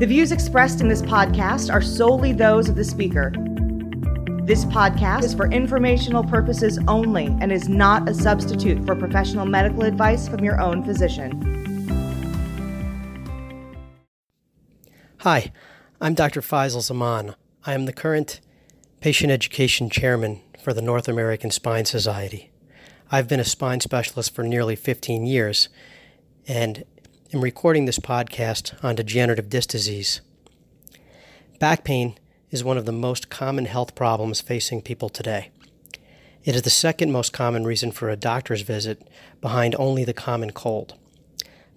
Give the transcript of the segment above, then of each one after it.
The views expressed in this podcast are solely those of the speaker. This podcast is for informational purposes only and is not a substitute for professional medical advice from your own physician. Hi, I'm Dr. Faisal Zaman. I am the current Patient Education Chairman for the North American Spine Society. I've been a spine specialist for nearly 15 years and am recording this podcast on degenerative disc disease. Back pain is one of the most common health problems facing people today. It is the second most common reason for a doctor's visit, behind only the common cold.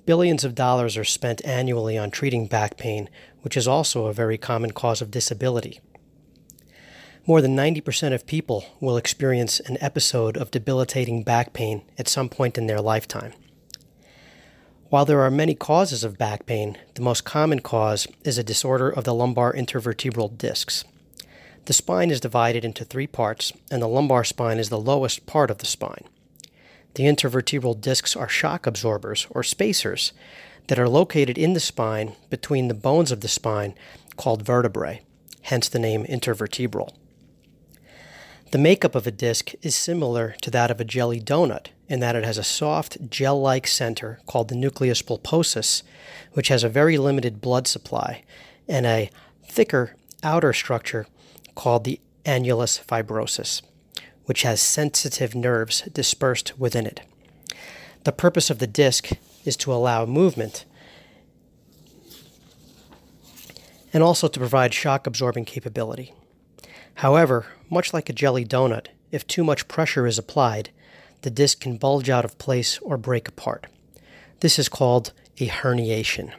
Billions of dollars are spent annually on treating back pain, which is also a very common cause of disability. More than 90% of people will experience an episode of debilitating back pain at some point in their lifetime. While there are many causes of back pain, the most common cause is a disorder of the lumbar intervertebral discs. The spine is divided into three parts, and the lumbar spine is the lowest part of the spine. The intervertebral discs are shock absorbers, or spacers, that are located in the spine between the bones of the spine called vertebrae, hence the name intervertebral. The makeup of a disc is similar to that of a jelly donut in that it has a soft, gel like center called the nucleus pulposus, which has a very limited blood supply, and a thicker outer structure called the annulus fibrosus, which has sensitive nerves dispersed within it. The purpose of the disc is to allow movement and also to provide shock absorbing capability. However, much like a jelly donut, if too much pressure is applied, the disc can bulge out of place or break apart. This is called a herniation.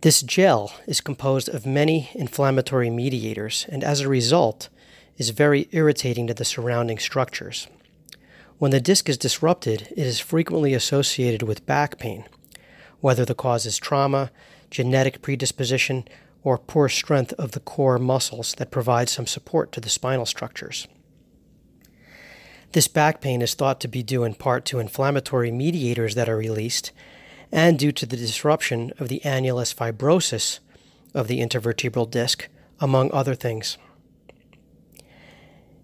This gel is composed of many inflammatory mediators and as a result is very irritating to the surrounding structures. When the disc is disrupted, it is frequently associated with back pain, whether the cause is trauma, genetic predisposition, or poor strength of the core muscles that provide some support to the spinal structures. This back pain is thought to be due in part to inflammatory mediators that are released and due to the disruption of the annulus fibrosus of the intervertebral disc, among other things.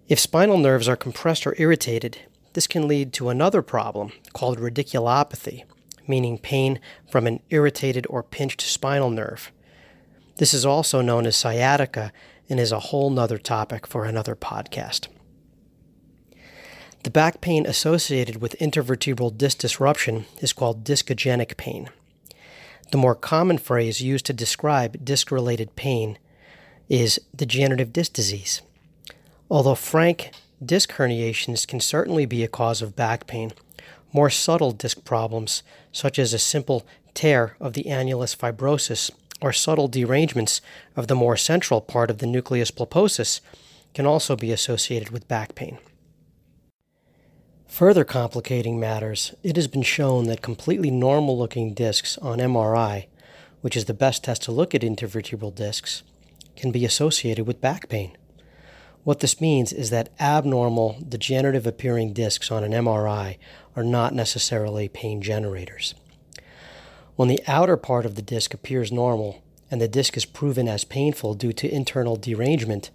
If spinal nerves are compressed or irritated, this can lead to another problem called radiculopathy, meaning pain from an irritated or pinched spinal nerve. This is also known as sciatica and is a whole nother topic for another podcast. The back pain associated with intervertebral disc disruption is called discogenic pain. The more common phrase used to describe disc related pain is degenerative disc disease. Although frank disc herniations can certainly be a cause of back pain, more subtle disc problems, such as a simple tear of the annulus fibrosus or subtle derangements of the more central part of the nucleus pulposus can also be associated with back pain. Further complicating matters, it has been shown that completely normal looking discs on MRI, which is the best test to look at intervertebral discs, can be associated with back pain. What this means is that abnormal, degenerative appearing discs on an MRI are not necessarily pain generators. When the outer part of the disc appears normal and the disc is proven as painful due to internal derangement,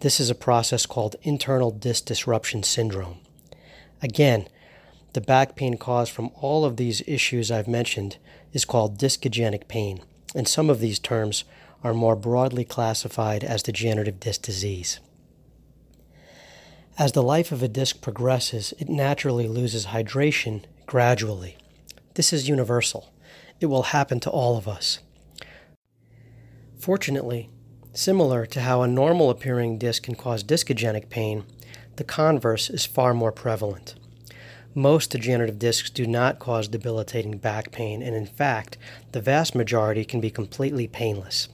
this is a process called internal disc disruption syndrome. Again, the back pain caused from all of these issues I've mentioned is called discogenic pain, and some of these terms are more broadly classified as degenerative disc disease. As the life of a disc progresses, it naturally loses hydration gradually. This is universal it will happen to all of us. Fortunately, similar to how a normal appearing disc can cause discogenic pain, the converse is far more prevalent. Most degenerative discs do not cause debilitating back pain, and in fact, the vast majority can be completely painless.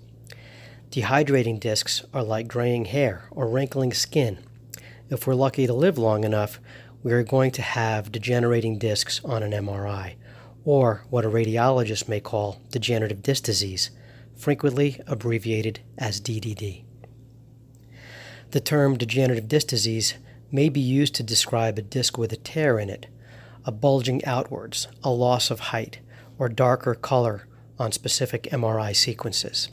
Dehydrating discs are like graying hair or wrinkling skin. If we're lucky to live long enough, we are going to have degenerating discs on an MRI or what a radiologist may call degenerative disc disease, frequently abbreviated as DDD. The term degenerative disc disease may be used to describe a disc with a tear in it, a bulging outwards, a loss of height, or darker color on specific MRI sequences.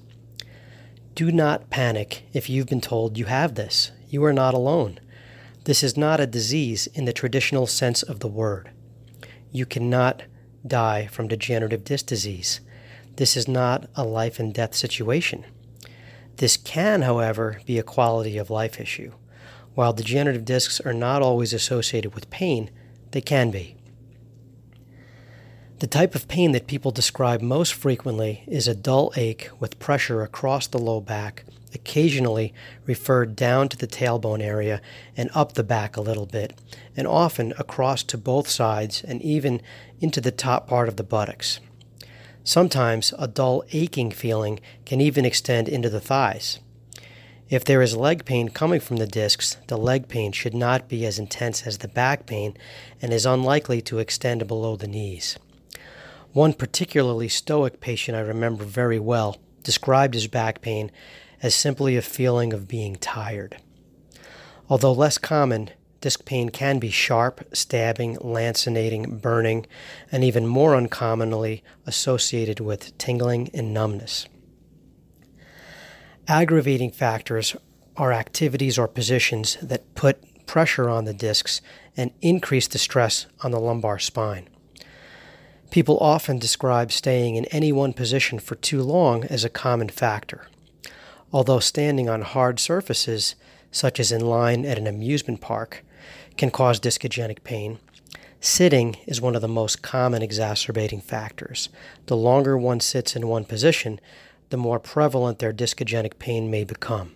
Do not panic if you've been told you have this. You are not alone. This is not a disease in the traditional sense of the word. You cannot die from degenerative disc disease. This is not a life and death situation. This can, however, be a quality of life issue. While degenerative discs are not always associated with pain, they can be. The type of pain that people describe most frequently is a dull ache with pressure across the low back, occasionally referred down to the tailbone area and up the back a little bit, and often across to both sides and even into the top part of the buttocks. Sometimes a dull aching feeling can even extend into the thighs. If there is leg pain coming from the discs, the leg pain should not be as intense as the back pain and is unlikely to extend below the knees. One particularly stoic patient I remember very well described his back pain as simply a feeling of being tired. Although less common, disc pain can be sharp, stabbing, lancinating, burning, and even more uncommonly associated with tingling and numbness. Aggravating factors are activities or positions that put pressure on the discs and increase the stress on the lumbar spine. People often describe staying in any one position for too long as a common factor. Although standing on hard surfaces, such as in line at an amusement park, can cause discogenic pain, sitting is one of the most common exacerbating factors. The longer one sits in one position, the more prevalent their discogenic pain may become.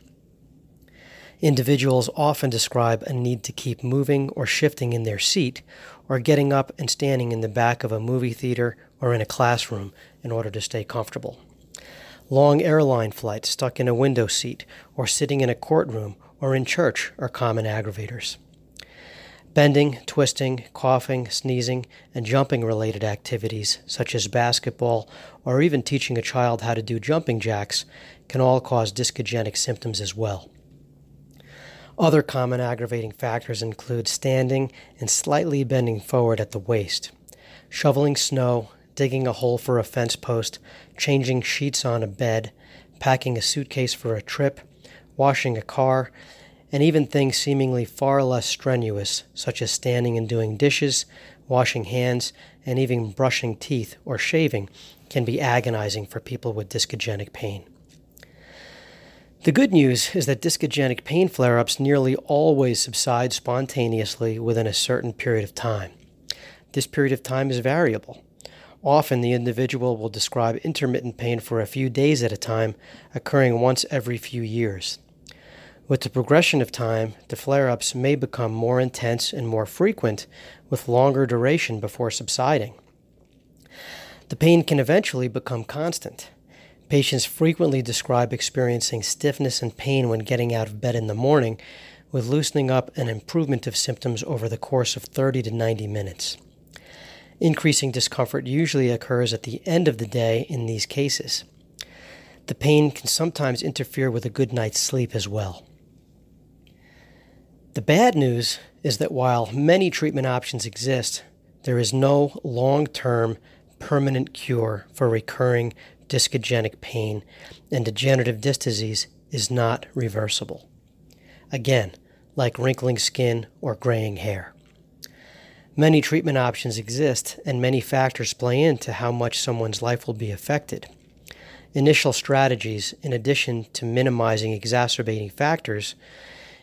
Individuals often describe a need to keep moving or shifting in their seat or getting up and standing in the back of a movie theater or in a classroom in order to stay comfortable. Long airline flights stuck in a window seat or sitting in a courtroom or in church are common aggravators. Bending, twisting, coughing, sneezing, and jumping related activities, such as basketball or even teaching a child how to do jumping jacks, can all cause discogenic symptoms as well. Other common aggravating factors include standing and slightly bending forward at the waist, shoveling snow, digging a hole for a fence post, changing sheets on a bed, packing a suitcase for a trip, washing a car, and even things seemingly far less strenuous, such as standing and doing dishes, washing hands, and even brushing teeth or shaving, can be agonizing for people with discogenic pain. The good news is that discogenic pain flare ups nearly always subside spontaneously within a certain period of time. This period of time is variable. Often, the individual will describe intermittent pain for a few days at a time, occurring once every few years. With the progression of time, the flare ups may become more intense and more frequent, with longer duration before subsiding. The pain can eventually become constant. Patients frequently describe experiencing stiffness and pain when getting out of bed in the morning, with loosening up and improvement of symptoms over the course of 30 to 90 minutes. Increasing discomfort usually occurs at the end of the day in these cases. The pain can sometimes interfere with a good night's sleep as well. The bad news is that while many treatment options exist, there is no long term permanent cure for recurring discogenic pain, and degenerative disc disease is not reversible. Again, like wrinkling skin or graying hair. Many treatment options exist, and many factors play into how much someone's life will be affected. Initial strategies, in addition to minimizing exacerbating factors,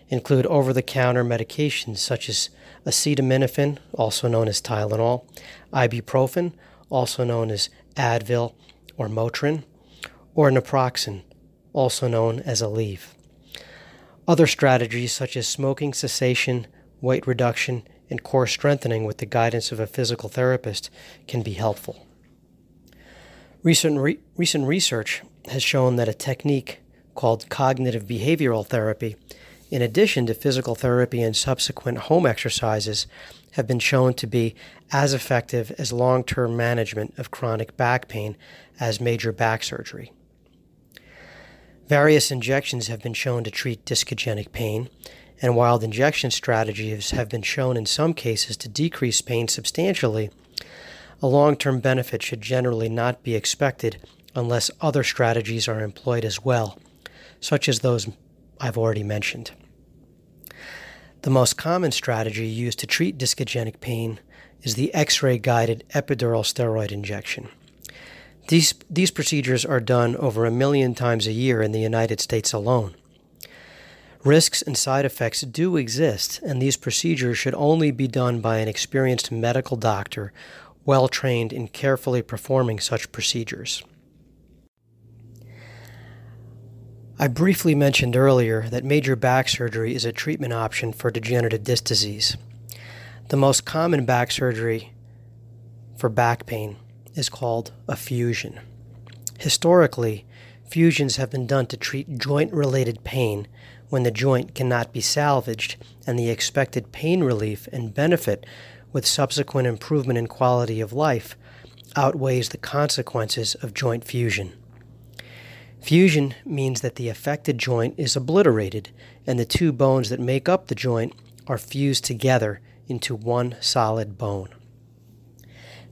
include over the counter medications such as acetaminophen, also known as Tylenol, ibuprofen, also known as Advil, or Motrin, or naproxen, also known as Aleve. Other strategies such as smoking cessation, weight reduction, and core strengthening with the guidance of a physical therapist can be helpful. Recent, re- recent research has shown that a technique called cognitive behavioral therapy, in addition to physical therapy and subsequent home exercises, have been shown to be as effective as long term management of chronic back pain as major back surgery. Various injections have been shown to treat discogenic pain, and while injection strategies have been shown in some cases to decrease pain substantially, A long term benefit should generally not be expected unless other strategies are employed as well, such as those I've already mentioned. The most common strategy used to treat discogenic pain is the X ray guided epidural steroid injection. These, these procedures are done over a million times a year in the United States alone. Risks and side effects do exist, and these procedures should only be done by an experienced medical doctor well trained in carefully performing such procedures. I briefly mentioned earlier that major back surgery is a treatment option for degenerative disc disease. The most common back surgery for back pain is called a fusion. Historically, fusions have been done to treat joint related pain when the joint cannot be salvaged and the expected pain relief and benefit with subsequent improvement in quality of life outweighs the consequences of joint fusion. Fusion means that the affected joint is obliterated and the two bones that make up the joint are fused together into one solid bone.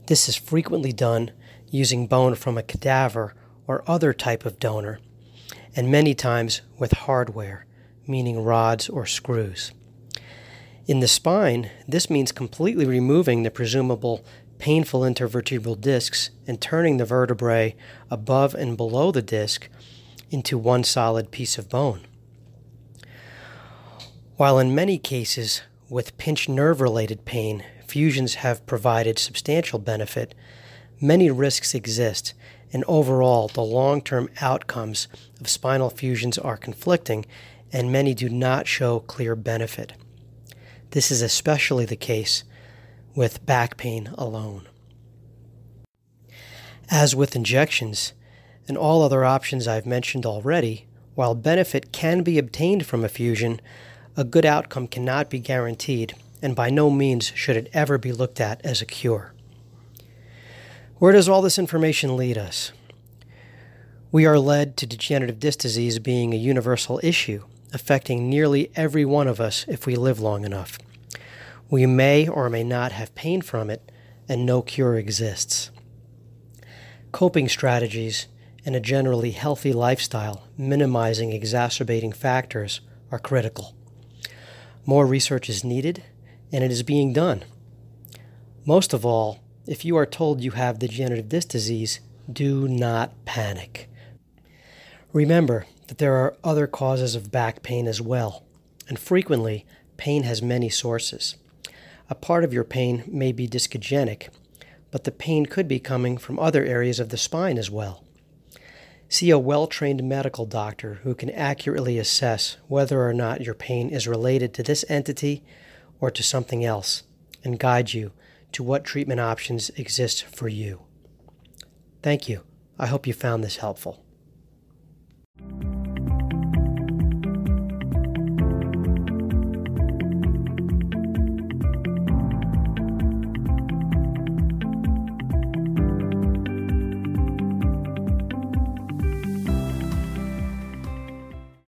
This is frequently done using bone from a cadaver or other type of donor, and many times with hardware, meaning rods or screws. In the spine, this means completely removing the presumable painful intervertebral discs and turning the vertebrae above and below the disc into one solid piece of bone. While in many cases with pinched nerve related pain, fusions have provided substantial benefit, many risks exist, and overall, the long term outcomes of spinal fusions are conflicting, and many do not show clear benefit. This is especially the case with back pain alone. As with injections and all other options I've mentioned already, while benefit can be obtained from a fusion, a good outcome cannot be guaranteed, and by no means should it ever be looked at as a cure. Where does all this information lead us? We are led to degenerative disc disease being a universal issue, affecting nearly every one of us if we live long enough. We may or may not have pain from it, and no cure exists. Coping strategies and a generally healthy lifestyle, minimizing exacerbating factors, are critical. More research is needed, and it is being done. Most of all, if you are told you have degenerative disc disease, do not panic. Remember that there are other causes of back pain as well, and frequently, pain has many sources. A part of your pain may be discogenic, but the pain could be coming from other areas of the spine as well. See a well trained medical doctor who can accurately assess whether or not your pain is related to this entity or to something else and guide you to what treatment options exist for you. Thank you. I hope you found this helpful.